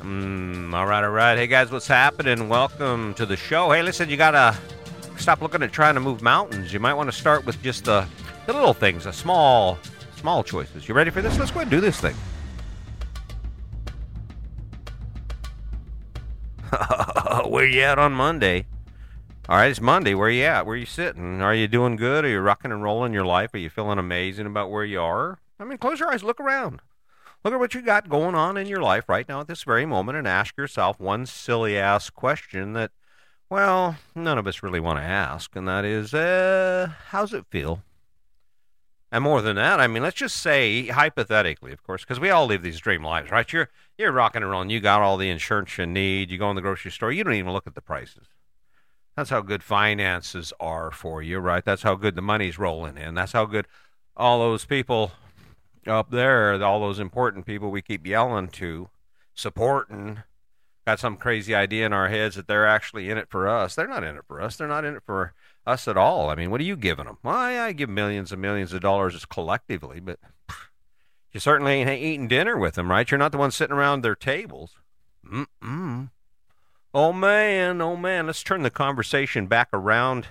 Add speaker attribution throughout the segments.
Speaker 1: Mm, all right, all right. Hey guys, what's happening? Welcome to the show. Hey, listen, you gotta stop looking at trying to move mountains. You might want to start with just the, the little things, the small, small choices. You ready for this? Let's go and do this thing. Where you at on Monday? All right, it's Monday. Where you at? Where you sitting? Are you doing good? Are you rocking and rolling your life? Are you feeling amazing about where you are? I mean, close your eyes, look around. Look at what you got going on in your life right now at this very moment and ask yourself one silly ass question that, well, none of us really want to ask, and that is, uh, how's it feel? And more than that, I mean, let's just say hypothetically, of course, because we all live these dream lives, right? You're you're rocking and rolling. You got all the insurance you need. You go in the grocery store. You don't even look at the prices. That's how good finances are for you, right? That's how good the money's rolling in. That's how good all those people up there, all those important people we keep yelling to, supporting, got some crazy idea in our heads that they're actually in it for us. They're not in it for us. They're not in it for us at all. I mean, what are you giving them? Why, I give millions and millions of dollars collectively, but you certainly ain't eating dinner with them, right? You're not the one sitting around their tables. Mm-mm. Oh, man, oh, man. Let's turn the conversation back around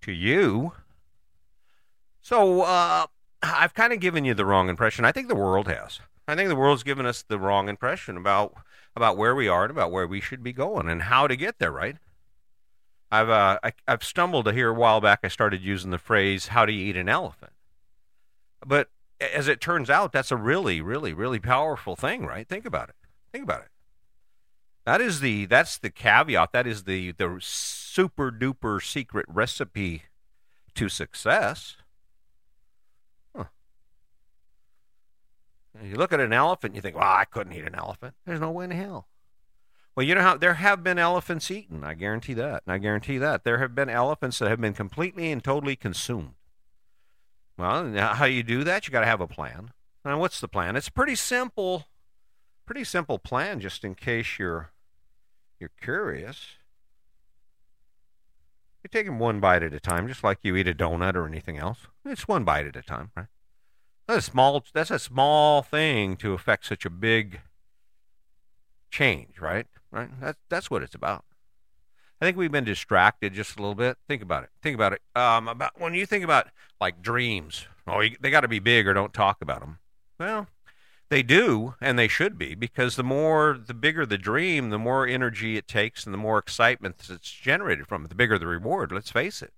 Speaker 1: to you. So, uh, I've kind of given you the wrong impression. I think the world has. I think the world's given us the wrong impression about about where we are and about where we should be going and how to get there. Right? I've uh, I, have stumbled to hear a while back. I started using the phrase "How do you eat an elephant?" But as it turns out, that's a really, really, really powerful thing. Right? Think about it. Think about it. That is the that's the caveat. That is the the super duper secret recipe to success. You look at an elephant, you think, well, I couldn't eat an elephant. There's no way in hell. Well, you know how there have been elephants eaten. I guarantee that. And I guarantee that. There have been elephants that have been completely and totally consumed. Well, how you do that? You got to have a plan. Now, what's the plan? It's pretty simple. Pretty simple plan, just in case you're you're curious. You take them one bite at a time, just like you eat a donut or anything else. It's one bite at a time, right? That's a small. That's a small thing to affect such a big change, right? Right. That's that's what it's about. I think we've been distracted just a little bit. Think about it. Think about it. Um, about when you think about like dreams. Oh, you, they got to be big or don't talk about them. Well, they do, and they should be, because the more, the bigger the dream, the more energy it takes, and the more excitement that's generated from it. The bigger the reward. Let's face it.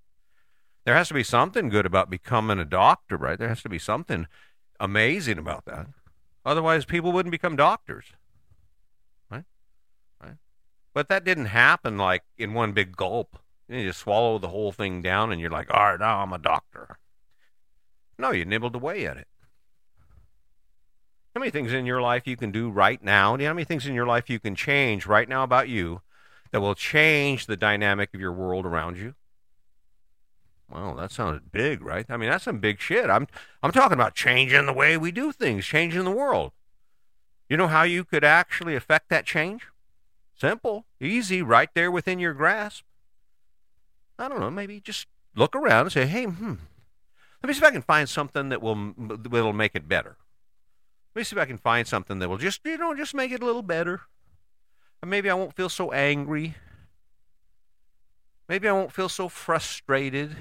Speaker 1: There has to be something good about becoming a doctor, right? There has to be something amazing about that. Otherwise, people wouldn't become doctors. Right? Right? But that didn't happen like in one big gulp. You just swallow the whole thing down and you're like, all right, now I'm a doctor. No, you nibbled away at it. How many things in your life you can do right now? Know how many things in your life you can change right now about you that will change the dynamic of your world around you? Well, that sounded big, right? I mean, that's some big shit. I'm I'm talking about changing the way we do things, changing the world. You know how you could actually affect that change? Simple, easy, right there within your grasp. I don't know, maybe just look around and say, "Hey, hmm, let me see if I can find something that will that'll make it better. Let me see if I can find something that will just, you know, just make it a little better. And maybe I won't feel so angry. Maybe I won't feel so frustrated.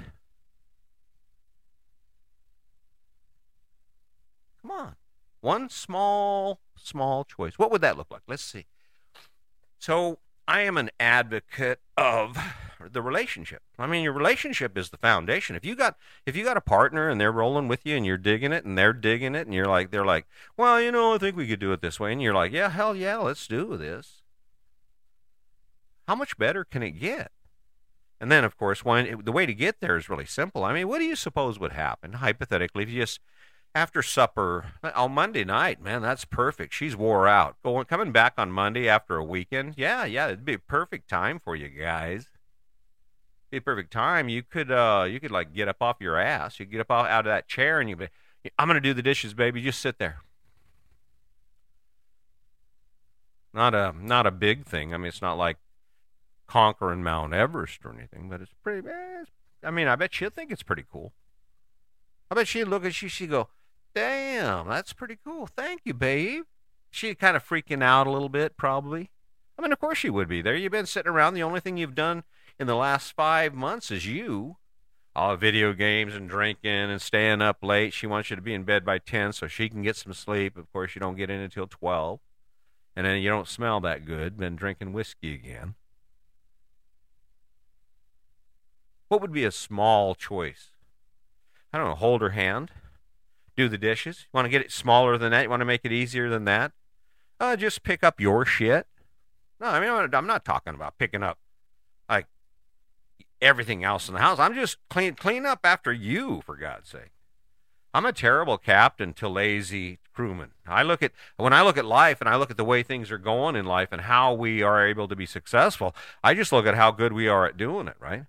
Speaker 1: Come on. One small, small choice. What would that look like? Let's see. So, I am an advocate of the relationship. I mean, your relationship is the foundation. If you got if you got a partner and they're rolling with you and you're digging it and they're digging it and you're like they're like, "Well, you know, I think we could do it this way." And you're like, "Yeah, hell yeah, let's do this." How much better can it get? And then, of course, when the way to get there is really simple. I mean, what do you suppose would happen hypothetically if you just after supper on Monday night? Man, that's perfect. She's wore out. Going coming back on Monday after a weekend. Yeah, yeah, it'd be a perfect time for you guys. Be a perfect time. You could, uh, you could like get up off your ass. You get up out of that chair and you be, I'm gonna do the dishes, baby. Just sit there. Not a not a big thing. I mean, it's not like conquering Mount Everest or anything, but it's pretty. Eh, I mean, I bet she'll think it's pretty cool. I bet she'd look at you, she'd go, "Damn, that's pretty cool. Thank you, babe. she kind of freaking out a little bit, probably. I mean, of course she would be. There you've been sitting around. The only thing you've done in the last five months is you. All video games and drinking and staying up late. She wants you to be in bed by 10 so she can get some sleep. Of course, you don't get in until 12. And then you don't smell that good, been drinking whiskey again. What would be a small choice? I don't know, hold her hand, do the dishes. You want to get it smaller than that? You want to make it easier than that? Uh, just pick up your shit. No, I mean, I'm not talking about picking up like everything else in the house. I'm just clean clean up after you, for God's sake. I'm a terrible captain to lazy crewmen. I look at when I look at life and I look at the way things are going in life and how we are able to be successful. I just look at how good we are at doing it, right?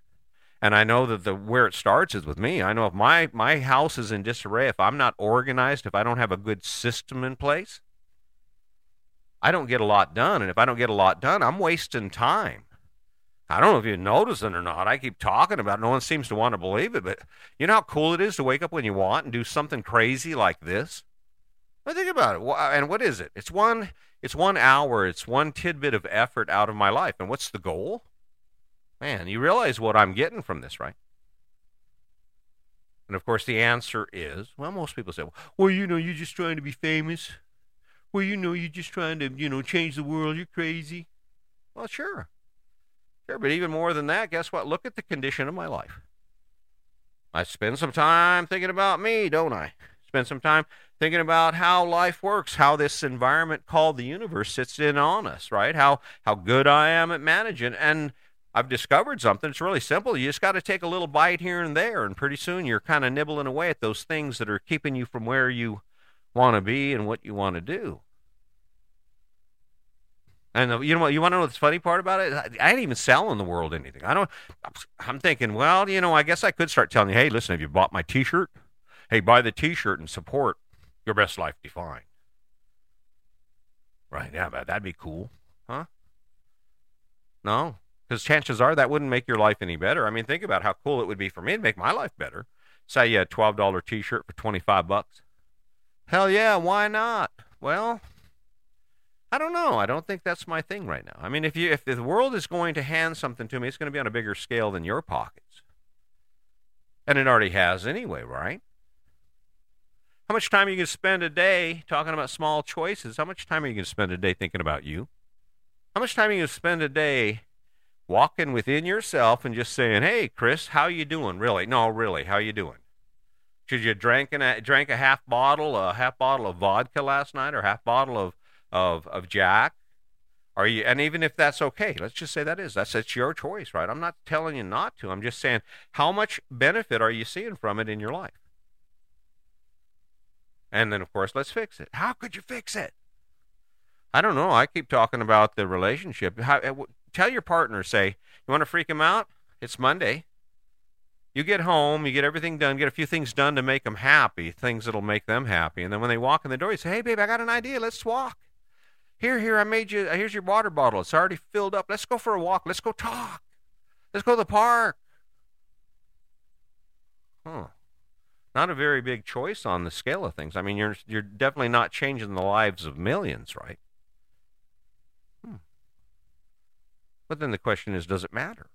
Speaker 1: And I know that the where it starts is with me. I know if my my house is in disarray, if I'm not organized, if I don't have a good system in place, I don't get a lot done. And if I don't get a lot done, I'm wasting time. I don't know if you notice it or not. I keep talking about it. No one seems to want to believe it, but you know how cool it is to wake up when you want and do something crazy like this? Well, think about it. And what is it? It's one it's one hour, it's one tidbit of effort out of my life. And what's the goal? Man, you realize what I'm getting from this, right? And of course, the answer is well, most people say, well, you know, you're just trying to be famous. Well, you know, you're just trying to, you know, change the world. You're crazy. Well, sure. Sure. But even more than that, guess what? Look at the condition of my life. I spend some time thinking about me, don't I? Spend some time thinking about how life works, how this environment called the universe sits in on us, right? How how good I am at managing. And I've discovered something. It's really simple. You just got to take a little bite here and there, and pretty soon you're kind of nibbling away at those things that are keeping you from where you want to be and what you want to do. And uh, you know what? You want to know the funny part about it? I ain't even selling the world anything. I don't. I'm thinking, well, you know, I guess I could start telling you, hey, listen, have you bought my T-shirt? Hey, buy the T-shirt and support your best life defined. Right? Yeah, that'd be cool, huh? No, because chances are that wouldn't make your life any better. I mean, think about how cool it would be for me to make my life better. Say you had a twelve dollar T-shirt for twenty five bucks. Hell yeah, why not? Well, I don't know. I don't think that's my thing right now. I mean, if you if the world is going to hand something to me, it's going to be on a bigger scale than your pockets, and it already has anyway, right? How much time are you going to spend a day talking about small choices? How much time are you going to spend a day thinking about you? How much time are you going to spend a day walking within yourself and just saying, "Hey, Chris, how you doing?" Really? No, really, how you doing? Should you drank a drank a half bottle, a half bottle of vodka last night, or half bottle of of of Jack? Are you? And even if that's okay, let's just say that is. That's it's your choice, right? I'm not telling you not to. I'm just saying, how much benefit are you seeing from it in your life? And then, of course, let's fix it. How could you fix it? I don't know. I keep talking about the relationship. How, eh, tell your partner, say, you want to freak him out? It's Monday. You get home, you get everything done, get a few things done to make them happy, things that'll make them happy. And then when they walk in the door, you say, hey, babe, I got an idea. Let's walk. Here, here, I made you, uh, here's your water bottle. It's already filled up. Let's go for a walk. Let's go talk. Let's go to the park. Huh. Not a very big choice on the scale of things. I mean, you're you're definitely not changing the lives of millions, right? But then the question is, does it matter?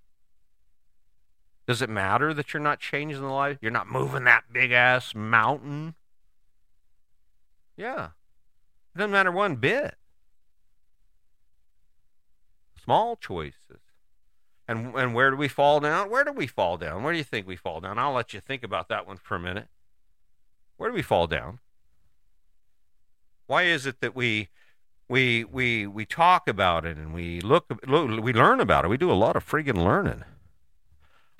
Speaker 1: Does it matter that you're not changing the life? You're not moving that big ass mountain? Yeah. It doesn't matter one bit. Small choices. And and where do we fall down? Where do we fall down? Where do you think we fall down? I'll let you think about that one for a minute. Where do we fall down? Why is it that we we we we talk about it and we look, we learn about it. We do a lot of friggin' learning.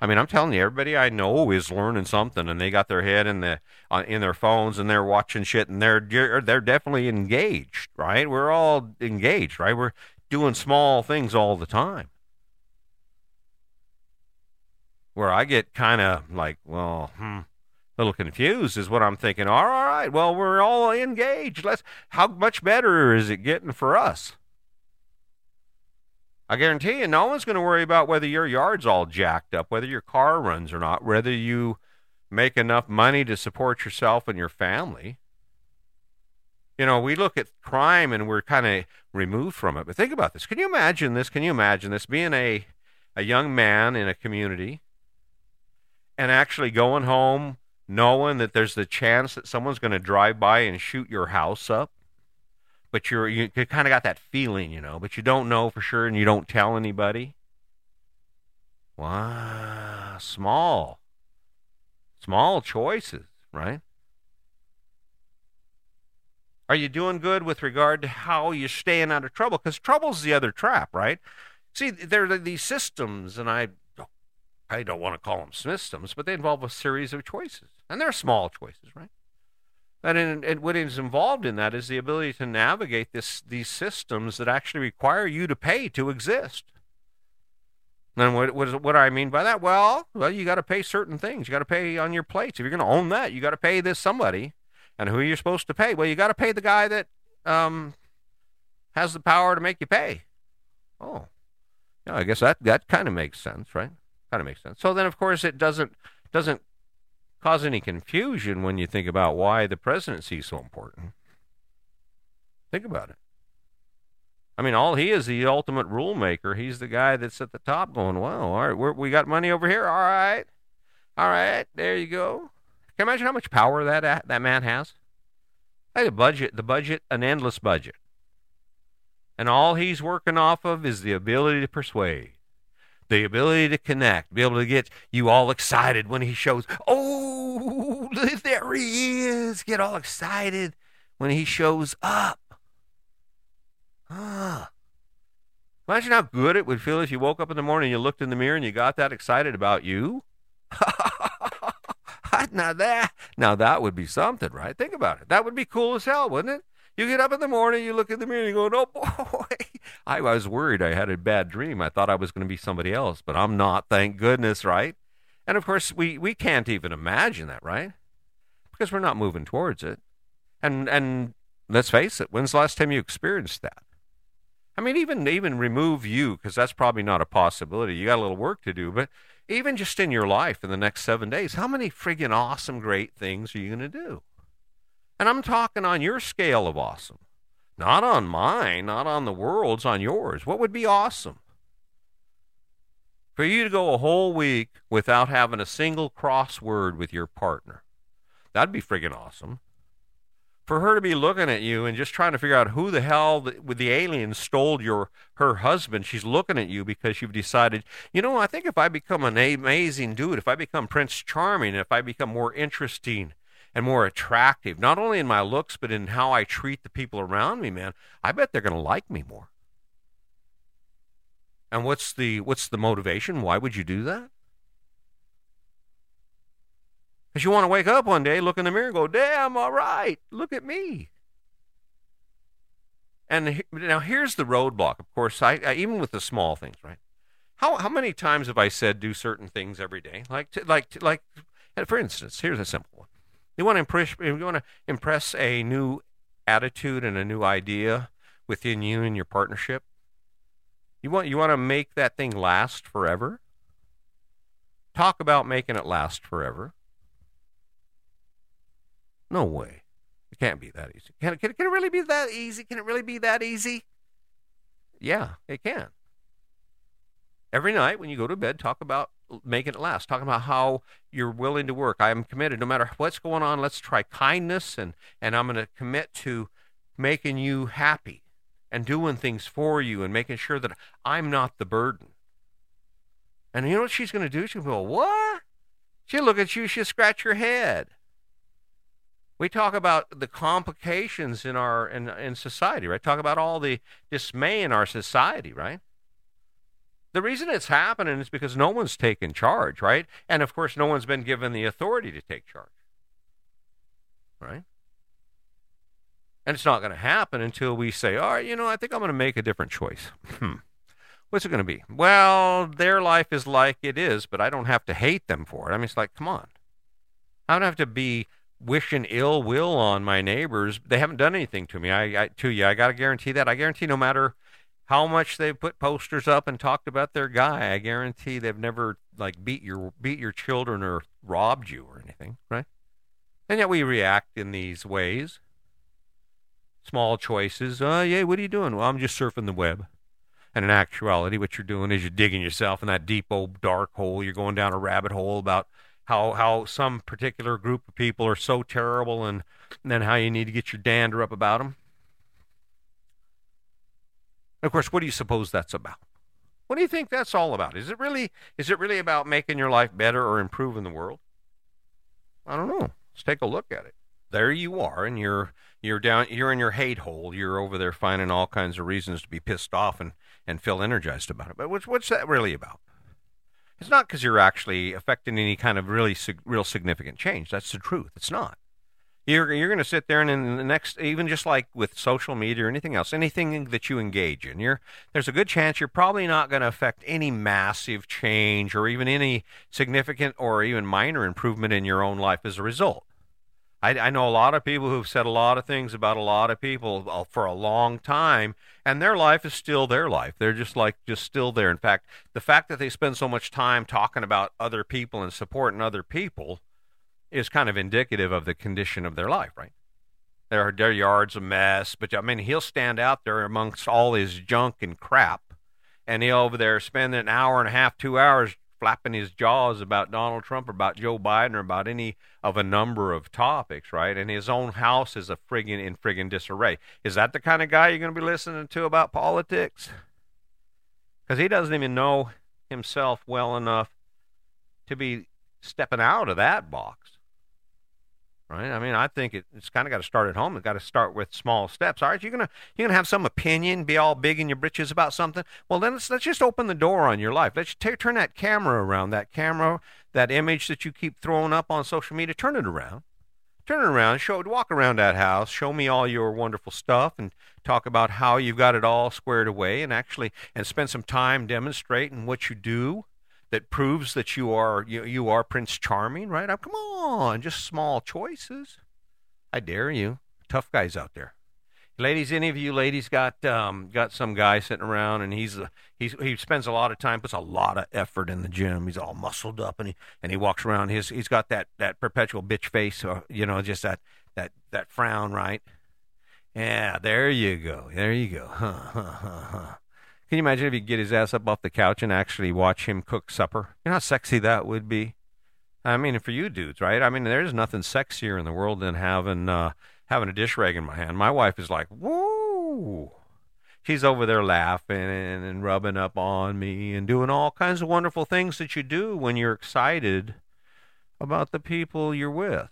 Speaker 1: I mean, I'm telling you, everybody I know is learning something, and they got their head in the uh, in their phones, and they're watching shit, and they're they're definitely engaged, right? We're all engaged, right? We're doing small things all the time. Where I get kind of like, well, hmm, little confused is what I'm thinking. All right, well, we're all engaged. Let's. How much better is it getting for us? I guarantee you, no one's going to worry about whether your yard's all jacked up, whether your car runs or not, whether you make enough money to support yourself and your family. You know, we look at crime and we're kind of removed from it. But think about this. Can you imagine this? Can you imagine this being a a young man in a community and actually going home knowing that there's the chance that someone's going to drive by and shoot your house up? But you're you, you kind of got that feeling, you know, but you don't know for sure and you don't tell anybody. Wow, small. Small choices, right? Are you doing good with regard to how you're staying out of trouble? Because trouble's the other trap, right? See, there are these systems, and I, I don't want to call them systems, but they involve a series of choices, and they're small choices, right? And, in, and what is involved in that is the ability to navigate this these systems that actually require you to pay to exist. And what what, is, what do I mean by that? Well, well, you got to pay certain things. You got to pay on your plates. If you're going to own that, you got to pay this somebody. And who are you supposed to pay? Well, you got to pay the guy that um, has the power to make you pay. Oh, yeah, I guess that that kind of makes sense, right? Kind of makes sense. So then, of course, it doesn't doesn't cause any confusion when you think about why the presidency is so important. Think about it. I mean, all he is the ultimate rule maker. He's the guy that's at the top going, "Wow, all right, we got money over here. All right, all right, there you go." Can you imagine how much power that that man has? Like the budget, the budget, an endless budget. And all he's working off of is the ability to persuade, the ability to connect, be able to get you all excited when he shows, oh, there he is. Get all excited when he shows up. Ah. Imagine how good it would feel if you woke up in the morning, you looked in the mirror, and you got that excited about you. now that now that would be something, right? Think about it. That would be cool as hell, wouldn't it? You get up in the morning, you look in the mirror, and you go, "Oh boy!" I was worried. I had a bad dream. I thought I was going to be somebody else, but I'm not. Thank goodness, right? And of course, we we can't even imagine that, right? Because we're not moving towards it. And and let's face it. When's the last time you experienced that? I mean, even even remove you because that's probably not a possibility. You got a little work to do, but even just in your life in the next seven days, how many friggin' awesome, great things are you going to do? And I'm talking on your scale of awesome, not on mine, not on the world's, on yours. What would be awesome? For you to go a whole week without having a single crossword with your partner. That'd be friggin' awesome for her to be looking at you and just trying to figure out who the hell with the aliens stole your her husband she's looking at you because you've decided you know i think if i become an amazing dude if i become prince charming if i become more interesting and more attractive not only in my looks but in how i treat the people around me man i bet they're going to like me more and what's the what's the motivation why would you do that because you want to wake up one day, look in the mirror, and go, damn, all right, look at me. And now here's the roadblock. Of course, I, I, even with the small things, right? How how many times have I said do certain things every day? Like to, like to, like for instance, here's a simple one. You want to impress you want to impress a new attitude and a new idea within you and your partnership. You want you want to make that thing last forever. Talk about making it last forever. No way. It can't be that easy. Can, can, can it really be that easy? Can it really be that easy? Yeah, it can. Every night when you go to bed, talk about making it last. Talk about how you're willing to work. I am committed no matter what's going on. Let's try kindness and, and I'm going to commit to making you happy and doing things for you and making sure that I'm not the burden. And you know what she's going to do? She'll go, What? She'll look at you, she'll scratch her head. We talk about the complications in our in, in society, right? Talk about all the dismay in our society, right? The reason it's happening is because no one's taken charge, right? And of course, no one's been given the authority to take charge, right? And it's not going to happen until we say, all right, you know, I think I'm going to make a different choice. Hmm. What's it going to be? Well, their life is like it is, but I don't have to hate them for it. I mean, it's like, come on. I don't have to be wishing ill will on my neighbors. They haven't done anything to me. I, I to you, I got to guarantee that. I guarantee no matter how much they've put posters up and talked about their guy, I guarantee they've never like beat your beat your children or robbed you or anything, right? And yet we react in these ways. small choices. Uh, yeah, what are you doing? Well, I'm just surfing the web. And in actuality, what you're doing is you're digging yourself in that deep old dark hole. You're going down a rabbit hole about how how some particular group of people are so terrible, and, and then how you need to get your dander up about them. Of course, what do you suppose that's about? What do you think that's all about? Is it really is it really about making your life better or improving the world? I don't know. Let's take a look at it. There you are, and you're you're down you're in your hate hole. You're over there finding all kinds of reasons to be pissed off and, and feel energized about it. But what's what's that really about? It's not because you're actually affecting any kind of really sig- real significant change. That's the truth. It's not. You're you're going to sit there and in the next, even just like with social media or anything else, anything that you engage in, you're there's a good chance you're probably not going to affect any massive change or even any significant or even minor improvement in your own life as a result. I, I know a lot of people who've said a lot of things about a lot of people uh, for a long time, and their life is still their life. They're just like just still there. In fact, the fact that they spend so much time talking about other people and supporting other people is kind of indicative of the condition of their life, right? Their their yard's a mess, but I mean he'll stand out there amongst all his junk and crap, and he'll over there spend an hour and a half, two hours flapping his jaws about Donald Trump or about Joe Biden or about any of a number of topics, right? And his own house is a friggin' in friggin' disarray. Is that the kind of guy you're going to be listening to about politics? Because he doesn't even know himself well enough to be stepping out of that box right? I mean, I think it, it's kind of got to start at home. It's got to start with small steps. All right, you're gonna you're gonna have some opinion, be all big in your britches about something. Well, then let's let's just open the door on your life. Let's t- turn that camera around. That camera, that image that you keep throwing up on social media, turn it around. Turn it around. Show walk around that house. Show me all your wonderful stuff and talk about how you've got it all squared away and actually and spend some time demonstrating what you do that proves that you are you, you are Prince Charming, right? Oh, come on, just small choices. I dare you, tough guys out there. Ladies, any of you ladies got um, got some guy sitting around and he's he's he spends a lot of time, puts a lot of effort in the gym. He's all muscled up and he and he walks around. His he's got that that perpetual bitch face, or you know, just that that that frown, right? Yeah, there you go, there you go. Huh, huh, huh, huh. Can you imagine if you get his ass up off the couch and actually watch him cook supper? You know how sexy that would be. I mean, for you dudes, right? I mean, there's nothing sexier in the world than having uh, having a dish rag in my hand. My wife is like, "Woo!" She's over there laughing and, and rubbing up on me and doing all kinds of wonderful things that you do when you're excited about the people you're with.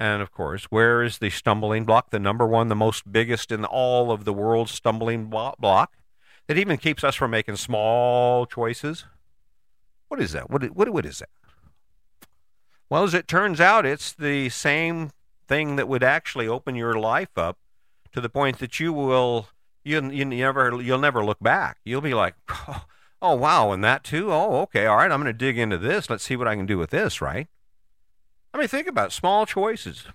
Speaker 1: And of course, where is the stumbling block? The number one, the most biggest in all of the world's stumbling block that even keeps us from making small choices. What is that? What, what, what is that? Well, as it turns out, it's the same thing that would actually open your life up to the point that you will you, you never you'll never look back. You'll be like, oh, oh wow, and that too. Oh, okay, all right. I'm going to dig into this. Let's see what I can do with this. Right. I mean, think about it. small choices.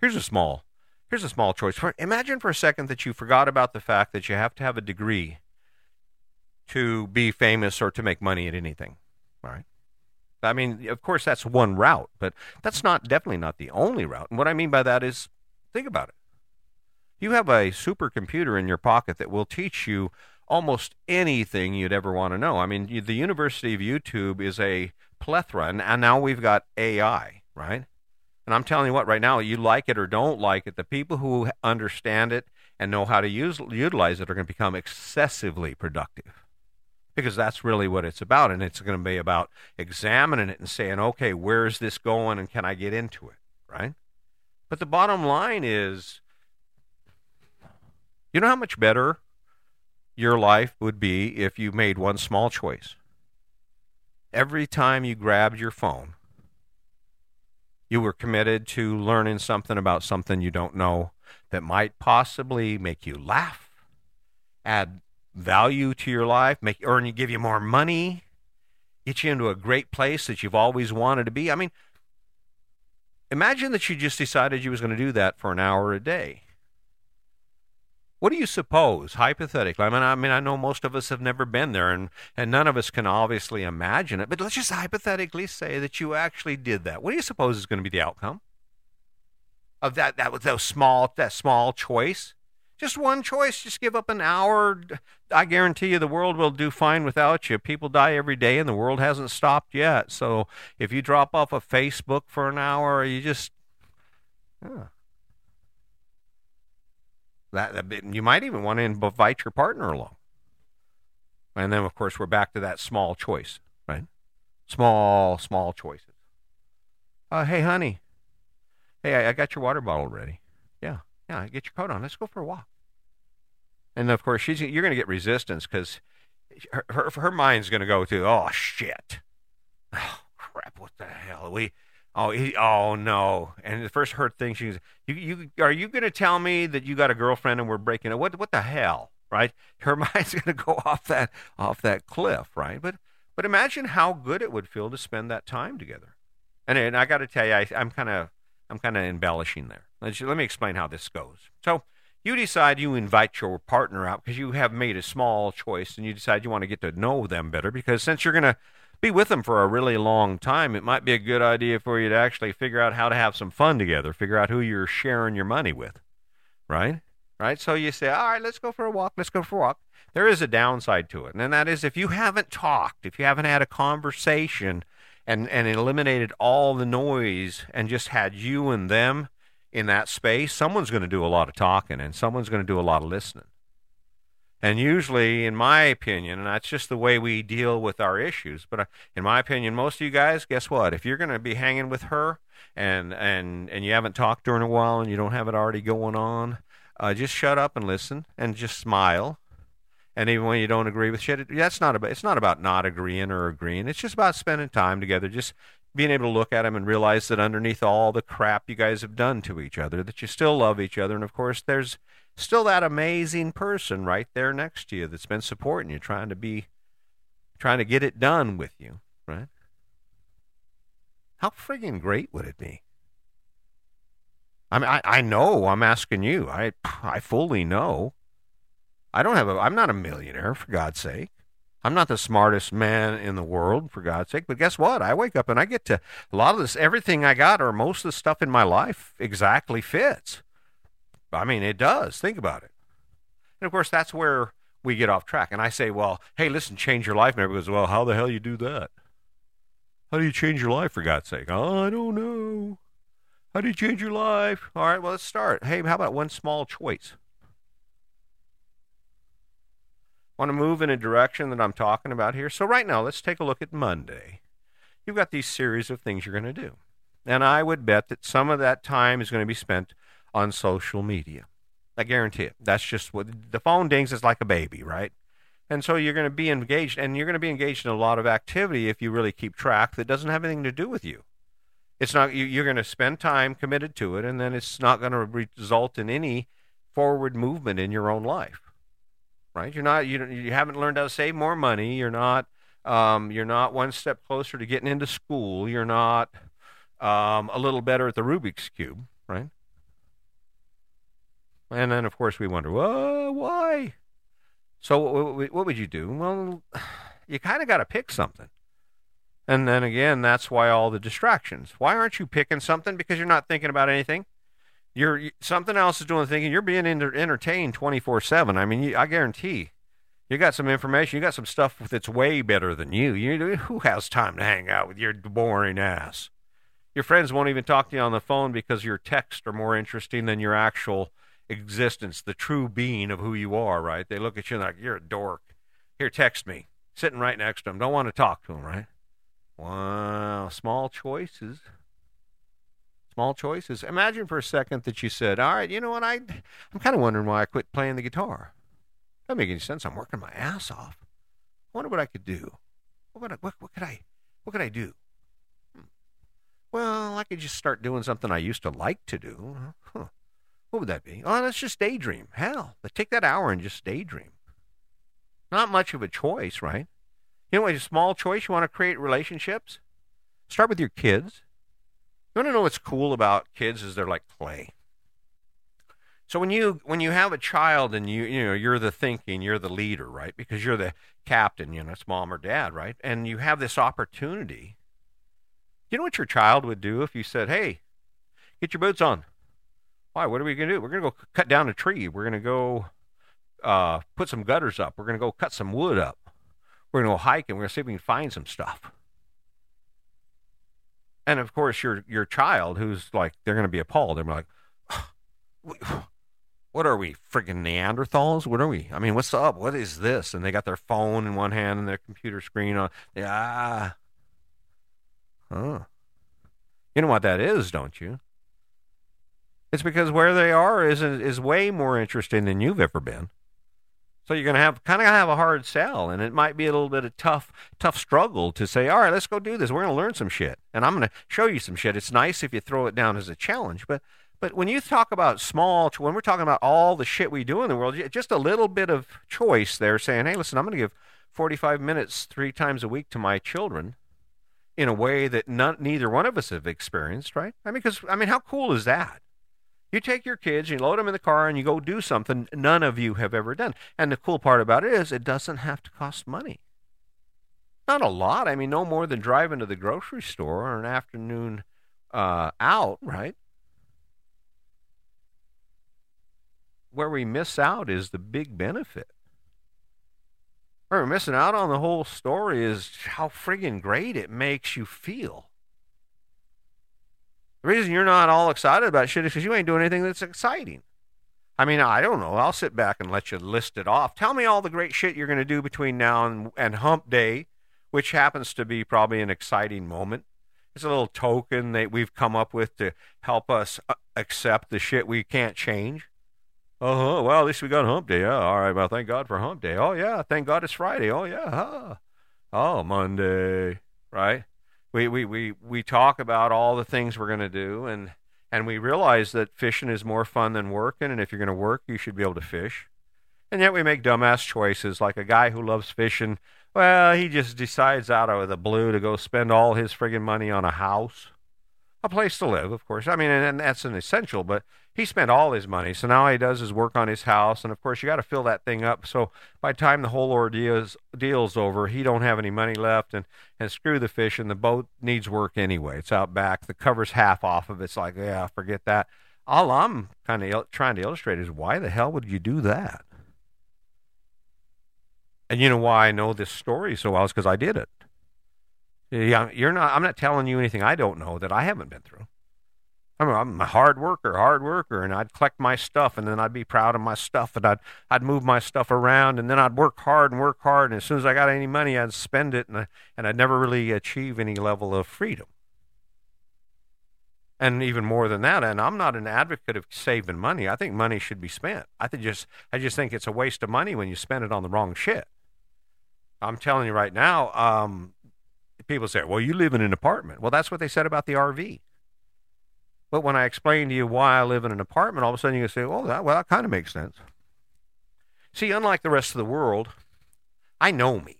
Speaker 1: Here's a small, here's a small choice. Imagine for a second that you forgot about the fact that you have to have a degree to be famous or to make money at anything. All right. I mean, of course, that's one route, but that's not definitely not the only route. And what I mean by that is, think about it. You have a supercomputer in your pocket that will teach you almost anything you'd ever want to know. I mean, the University of YouTube is a plethora, and, now we've got AI, right? And I'm telling you what, right now, you like it or don't like it, the people who understand it and know how to use utilize it are going to become excessively productive because that's really what it's about. And it's going to be about examining it and saying, okay, where is this going and can I get into it, right? But the bottom line is, you know how much better your life would be if you made one small choice? Every time you grabbed your phone, you were committed to learning something about something you don't know that might possibly make you laugh, add value to your life, make earn you give you more money, get you into a great place that you've always wanted to be. I mean, imagine that you just decided you was going to do that for an hour a day. What do you suppose, hypothetically? I mean, I mean, I know most of us have never been there, and, and none of us can obviously imagine it. But let's just hypothetically say that you actually did that. What do you suppose is going to be the outcome? of that that was those small that small choice. Just one choice. Just give up an hour. I guarantee you, the world will do fine without you. People die every day, and the world hasn't stopped yet. So if you drop off of Facebook for an hour, you just. That, that you might even want to invite your partner along. And then, of course, we're back to that small choice, right? Small, small choices. Uh, hey, honey. Hey, I, I got your water bottle ready. Yeah, yeah. Get your coat on. Let's go for a walk. And of course, she's you're going to get resistance because her, her her mind's going to go to, oh shit, oh crap, what the hell? are We, oh he, oh no. And the first hurt thing she's, you you are you going to tell me that you got a girlfriend and we're breaking up? What what the hell? right? Her mind's going to go off that off that cliff, right? But but imagine how good it would feel to spend that time together. And, and I got to tell you, I, I'm kind of I'm kind of embellishing there. Let me explain how this goes. So you decide you invite your partner out because you have made a small choice, and you decide you want to get to know them better because since you're going to be with them for a really long time, it might be a good idea for you to actually figure out how to have some fun together, figure out who you're sharing your money with, right? right? So you say, all right, let's go for a walk, let's go for a walk. There is a downside to it, and that is if you haven't talked, if you haven't had a conversation and, and eliminated all the noise and just had you and them in that space, someone's going to do a lot of talking and someone's going to do a lot of listening. And usually, in my opinion, and that's just the way we deal with our issues, but uh, in my opinion, most of you guys, guess what? If you're going to be hanging with her and, and, and you haven't talked to her in a while and you don't have it already going on, uh, just shut up and listen and just smile. And even when you don't agree with shit, that's not about. It's not about not agreeing or agreeing. It's just about spending time together. Just being able to look at them and realize that underneath all the crap you guys have done to each other, that you still love each other. And of course, there's still that amazing person right there next to you that's been supporting you, trying to be, trying to get it done with you, right? How friggin' great would it be? I mean, I, I know. I'm asking you. I I fully know. I don't have a. I'm not a millionaire for God's sake. I'm not the smartest man in the world for God's sake. But guess what? I wake up and I get to a lot of this. Everything I got, or most of the stuff in my life, exactly fits. I mean, it does. Think about it. And of course, that's where we get off track. And I say, well, hey, listen, change your life. And everybody goes, well, how the hell you do that? How do you change your life for God's sake? Oh, I don't know. How do you change your life? All right, well, let's start. Hey, how about one small choice? Want to move in a direction that I'm talking about here? So, right now, let's take a look at Monday. You've got these series of things you're going to do. And I would bet that some of that time is going to be spent on social media. I guarantee it. That's just what the phone dings is like a baby, right? And so you're going to be engaged, and you're going to be engaged in a lot of activity if you really keep track that doesn't have anything to do with you. It's not you, you're going to spend time committed to it, and then it's not going to result in any forward movement in your own life. Right? You're not you you haven't learned how to save more money. You're not um, you're not one step closer to getting into school. You're not um, a little better at the Rubik's cube, right? And then, of course, we wonder, well, why? So, what would you do? Well, you kind of got to pick something. And then again, that's why all the distractions. Why aren't you picking something? Because you're not thinking about anything. You're something else is doing the thinking. You're being entertained 24 seven. I mean, you, I guarantee you got some information. You got some stuff that's way better than you. You who has time to hang out with your boring ass? Your friends won't even talk to you on the phone because your texts are more interesting than your actual existence, the true being of who you are. Right? They look at you and like you're a dork. Here, text me. Sitting right next to them. Don't want to talk to them. Right? Wow, small choices. Small choices. Imagine for a second that you said, "All right, you know what? I, I'm kind of wondering why I quit playing the guitar. Doesn't make any sense. I'm working my ass off. I wonder what I could do. What, I, what, what could I, what could I do? Hmm. Well, I could just start doing something I used to like to do. Huh. What would that be? Oh, let's just daydream. Hell, take that hour and just daydream. Not much of a choice, right? You know, a small choice you want to create relationships? Start with your kids. You want to know what's cool about kids is they're like clay. So when you when you have a child and you you know you're the thinking, you're the leader, right? Because you're the captain, you know, it's mom or dad, right? And you have this opportunity. You know what your child would do if you said, "Hey, get your boots on. Why? What are we going to do? We're going to go cut down a tree. We're going to go uh, put some gutters up. We're going to go cut some wood up. We're going to go hike and we're going to see if we can find some stuff. And of course, your your child, who's like, they're going to be appalled. They're like, "What are we, friggin' Neanderthals? What are we? I mean, what's up? What is this?" And they got their phone in one hand and their computer screen on. They, ah, huh. You know what that is, don't you? It's because where they are is is way more interesting than you've ever been. So you're going to have kind of have a hard sell, and it might be a little bit of tough tough struggle to say, all right, let's go do this. We're going to learn some shit, and I'm going to show you some shit. It's nice if you throw it down as a challenge, but but when you talk about small, when we're talking about all the shit we do in the world, just a little bit of choice there, saying, hey, listen, I'm going to give 45 minutes three times a week to my children in a way that none, neither one of us have experienced, right? I mean, because I mean, how cool is that? You take your kids, you load them in the car, and you go do something none of you have ever done. And the cool part about it is it doesn't have to cost money. Not a lot. I mean, no more than driving to the grocery store or an afternoon uh, out, right? Where we miss out is the big benefit. Where we're missing out on the whole story is how friggin' great it makes you feel. The reason you're not all excited about shit is because you ain't doing anything that's exciting. I mean, I don't know. I'll sit back and let you list it off. Tell me all the great shit you're going to do between now and, and Hump Day, which happens to be probably an exciting moment. It's a little token that we've come up with to help us uh, accept the shit we can't change. Uh huh. Well, at least we got Hump Day. Yeah. All right. Well, thank God for Hump Day. Oh yeah. Thank God it's Friday. Oh yeah. Oh Monday. Right we, we, we, we talk about all the things we're going to do and and we realize that fishing is more fun than working and if you're going to work you should be able to fish. And yet we make dumbass choices like a guy who loves fishing. Well he just decides out of the blue to go spend all his friggin' money on a house a place to live of course i mean and, and that's an essential but he spent all his money. So now he does is work on his house, and of course you got to fill that thing up. So by the time the whole ordeal's deal's over, he don't have any money left, and and screw the fish, and the boat needs work anyway. It's out back. The cover's half off of it. It's like yeah, forget that. All I'm kind of il- trying to illustrate is why the hell would you do that? And you know why I know this story so well is because I did it. Yeah, you're not. I'm not telling you anything I don't know that I haven't been through. I'm, I'm a hard worker, hard worker, and I'd collect my stuff, and then I'd be proud of my stuff, and I'd I'd move my stuff around, and then I'd work hard and work hard, and as soon as I got any money, I'd spend it, and I, and I'd never really achieve any level of freedom. And even more than that, and I'm not an advocate of saving money. I think money should be spent. I think just I just think it's a waste of money when you spend it on the wrong shit. I'm telling you right now. Um, people say, "Well, you live in an apartment." Well, that's what they said about the RV. But when I explain to you why I live in an apartment, all of a sudden you say, "Oh, that, well, that kind of makes sense." See, unlike the rest of the world, I know me.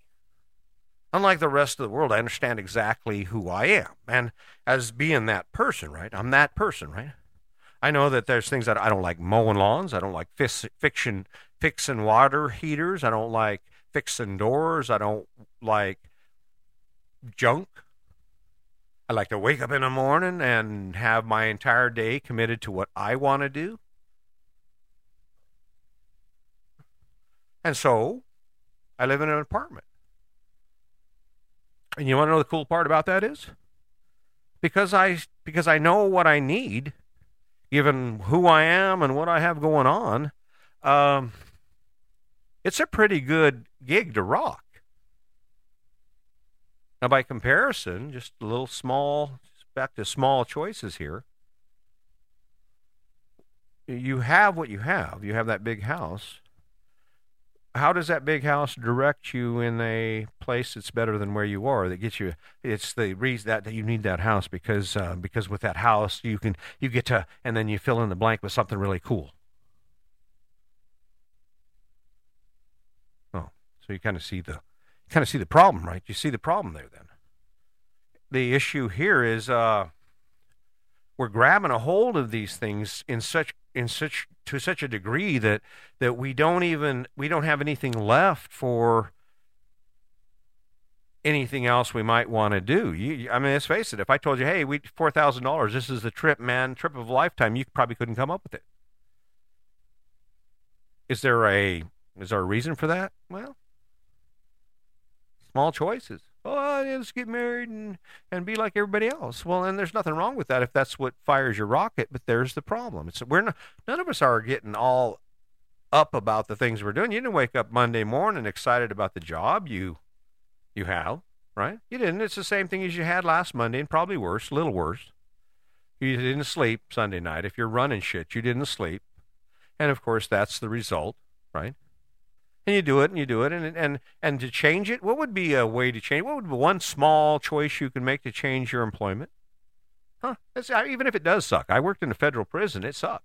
Speaker 1: Unlike the rest of the world, I understand exactly who I am, and as being that person, right? I'm that person, right? I know that there's things that I don't like mowing lawns. I don't like fix, fiction, fixing water heaters. I don't like fixing doors. I don't like junk. I like to wake up in the morning and have my entire day committed to what I want to do. And so I live in an apartment. And you want to know the cool part about that is? Because I because I know what I need, given who I am and what I have going on, um, it's a pretty good gig to rock. Now, by comparison, just a little small, back to small choices here. You have what you have. You have that big house. How does that big house direct you in a place that's better than where you are? That gets you. It's the reason that that you need that house because uh, because with that house you can you get to and then you fill in the blank with something really cool. Oh, so you kind of see the kind of see the problem, right? You see the problem there then. The issue here is uh, we're grabbing a hold of these things in such in such to such a degree that that we don't even we don't have anything left for anything else we might want to do. You, I mean, let's face it. If I told you, "Hey, we four thousand dollars. This is the trip, man. Trip of a lifetime," you probably couldn't come up with it. Is there a is there a reason for that? Well, small choices. Oh, let's get married and, and be like everybody else. Well, and there's nothing wrong with that if that's what fires your rocket. But there's the problem. It's we're not, none of us are getting all up about the things we're doing. You didn't wake up Monday morning excited about the job you you have, right? You didn't. It's the same thing as you had last Monday, and probably worse, a little worse. You didn't sleep Sunday night. If you're running shit, you didn't sleep, and of course that's the result, right? And you do it and you do it and and and to change it what would be a way to change what would be one small choice you can make to change your employment? Huh even if it does suck i worked in a federal prison it sucked.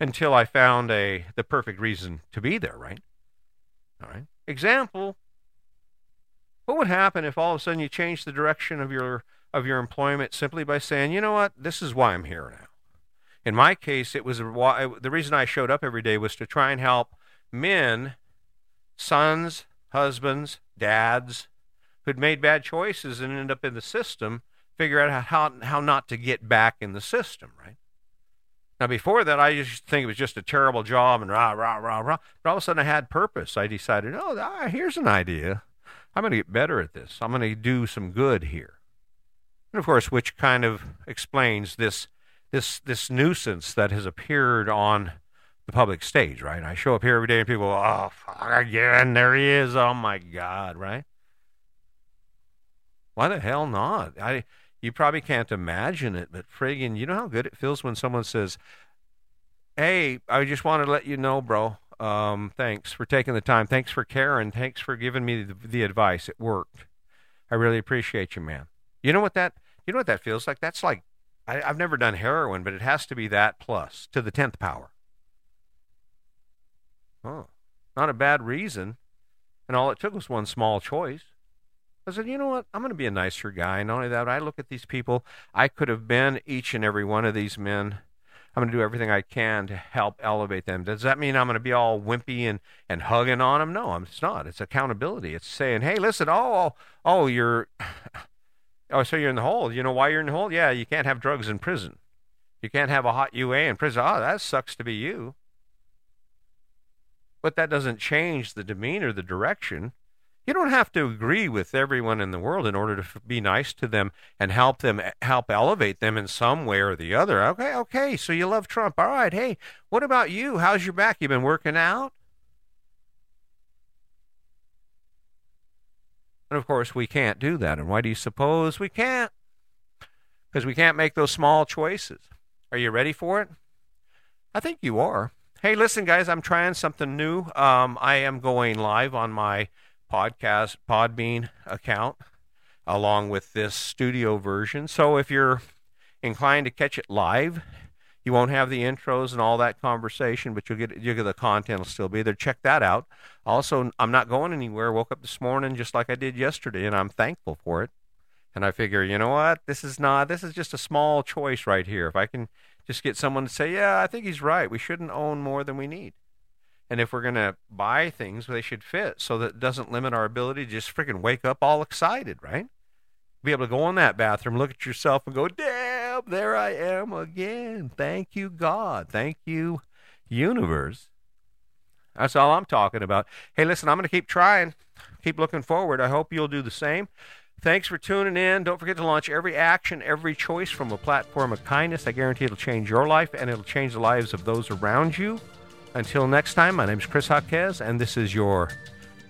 Speaker 1: Until i found a the perfect reason to be there right? All right. Example what would happen if all of a sudden you change the direction of your of your employment simply by saying you know what? This is why i'm here now. In my case it was the reason i showed up every day was to try and help men sons, husbands, dads who'd made bad choices and ended up in the system figure out how, how not to get back in the system, right? Now, before that, I used to think it was just a terrible job and rah, rah, rah, rah. But all of a sudden, I had purpose. I decided, oh, ah, here's an idea. I'm going to get better at this. I'm going to do some good here. And of course, which kind of explains this, this, this nuisance that has appeared on the public stage, right? I show up here every day and people, oh, fuck again, there he is. Oh my God, right? Why the hell not? I you probably can't imagine it, but friggin', you know how good it feels when someone says, "Hey, I just want to let you know, bro. Um, thanks for taking the time. Thanks for caring. Thanks for giving me the, the advice. It worked. I really appreciate you, man. You know what that? You know what that feels like? That's like I, I've never done heroin, but it has to be that plus to the tenth power. Oh, not a bad reason. And all it took was one small choice. I said, you know what? I'm going to be a nicer guy. Not only that, I look at these people. I could have been each and every one of these men. I'm going to do everything I can to help elevate them. Does that mean I'm going to be all wimpy and, and hugging on them? No, it's not. It's accountability. It's saying, hey, listen, oh, oh, oh, you're, oh, so you're in the hole. You know why you're in the hole? Yeah, you can't have drugs in prison. You can't have a hot UA in prison. Oh, that sucks to be you. But that doesn't change the demeanor, the direction. You don't have to agree with everyone in the world in order to be nice to them and help them, help elevate them in some way or the other. Okay, okay, so you love Trump. All right, hey, what about you? How's your back? You been working out? And of course, we can't do that. And why do you suppose we can't? Because we can't make those small choices. Are you ready for it? I think you are. Hey, listen, guys, I'm trying something new. Um, I am going live on my podcast Podbean account along with this studio version. So if you're inclined to catch it live, you won't have the intros and all that conversation, but you'll get you get the content will still be there. Check that out. Also, I'm not going anywhere. Woke up this morning just like I did yesterday, and I'm thankful for it. And I figure, you know what? This is not. This is just a small choice right here. If I can just get someone to say, yeah, I think he's right. We shouldn't own more than we need. And if we're going to buy things, they should fit so that it doesn't limit our ability to just freaking wake up all excited, right? Be able to go in that bathroom, look at yourself, and go, damn, there I am again. Thank you, God. Thank you, universe. That's all I'm talking about. Hey, listen, I'm going to keep trying, keep looking forward. I hope you'll do the same. Thanks for tuning in. Don't forget to launch every action, every choice from a platform of kindness. I guarantee it'll change your life and it'll change the lives of those around you. Until next time, my name is Chris Jaquez, and this is your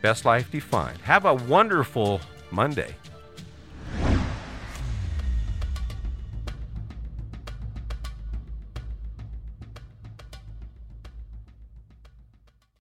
Speaker 1: Best Life Defined. Have a wonderful Monday.